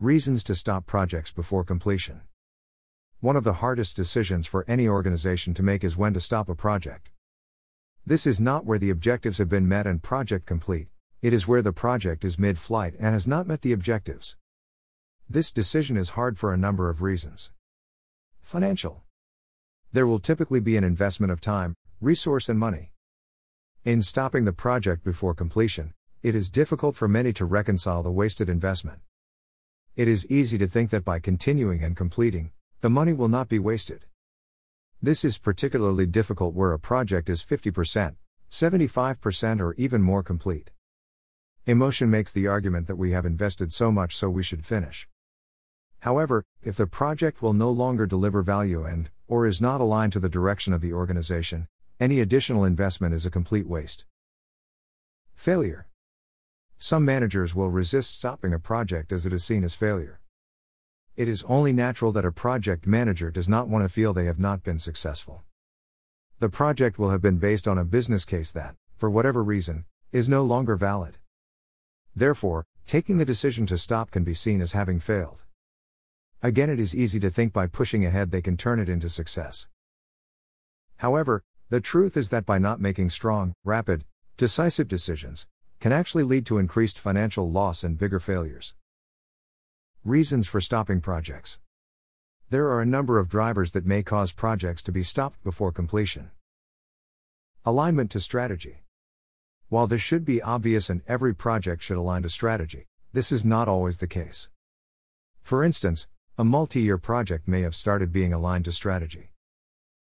Reasons to stop projects before completion. One of the hardest decisions for any organization to make is when to stop a project. This is not where the objectives have been met and project complete, it is where the project is mid flight and has not met the objectives. This decision is hard for a number of reasons. Financial. There will typically be an investment of time, resource, and money. In stopping the project before completion, it is difficult for many to reconcile the wasted investment. It is easy to think that by continuing and completing, the money will not be wasted. This is particularly difficult where a project is 50%, 75%, or even more complete. Emotion makes the argument that we have invested so much so we should finish. However, if the project will no longer deliver value and, or is not aligned to the direction of the organization, any additional investment is a complete waste. Failure. Some managers will resist stopping a project as it is seen as failure. It is only natural that a project manager does not want to feel they have not been successful. The project will have been based on a business case that, for whatever reason, is no longer valid. Therefore, taking the decision to stop can be seen as having failed. Again, it is easy to think by pushing ahead they can turn it into success. However, the truth is that by not making strong, rapid, decisive decisions, can actually lead to increased financial loss and bigger failures. Reasons for stopping projects. There are a number of drivers that may cause projects to be stopped before completion. Alignment to strategy. While this should be obvious and every project should align to strategy, this is not always the case. For instance, a multi year project may have started being aligned to strategy.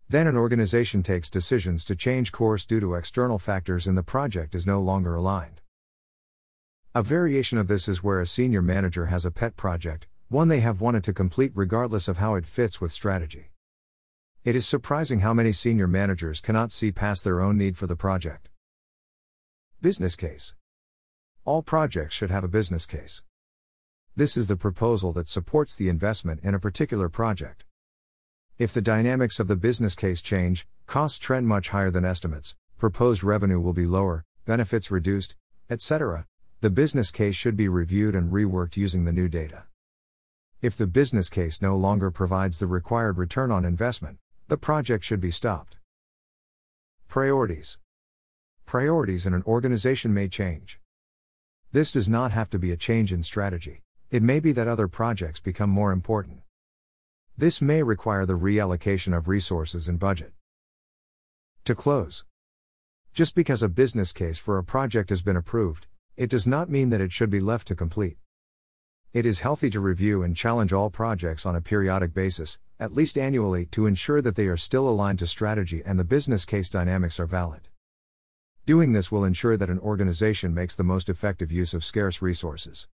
Then an organization takes decisions to change course due to external factors and the project is no longer aligned. A variation of this is where a senior manager has a pet project, one they have wanted to complete regardless of how it fits with strategy. It is surprising how many senior managers cannot see past their own need for the project. Business case All projects should have a business case. This is the proposal that supports the investment in a particular project. If the dynamics of the business case change, costs trend much higher than estimates, proposed revenue will be lower, benefits reduced, etc., the business case should be reviewed and reworked using the new data. If the business case no longer provides the required return on investment, the project should be stopped. Priorities Priorities in an organization may change. This does not have to be a change in strategy, it may be that other projects become more important. This may require the reallocation of resources and budget. To close, just because a business case for a project has been approved, it does not mean that it should be left to complete. It is healthy to review and challenge all projects on a periodic basis, at least annually, to ensure that they are still aligned to strategy and the business case dynamics are valid. Doing this will ensure that an organization makes the most effective use of scarce resources.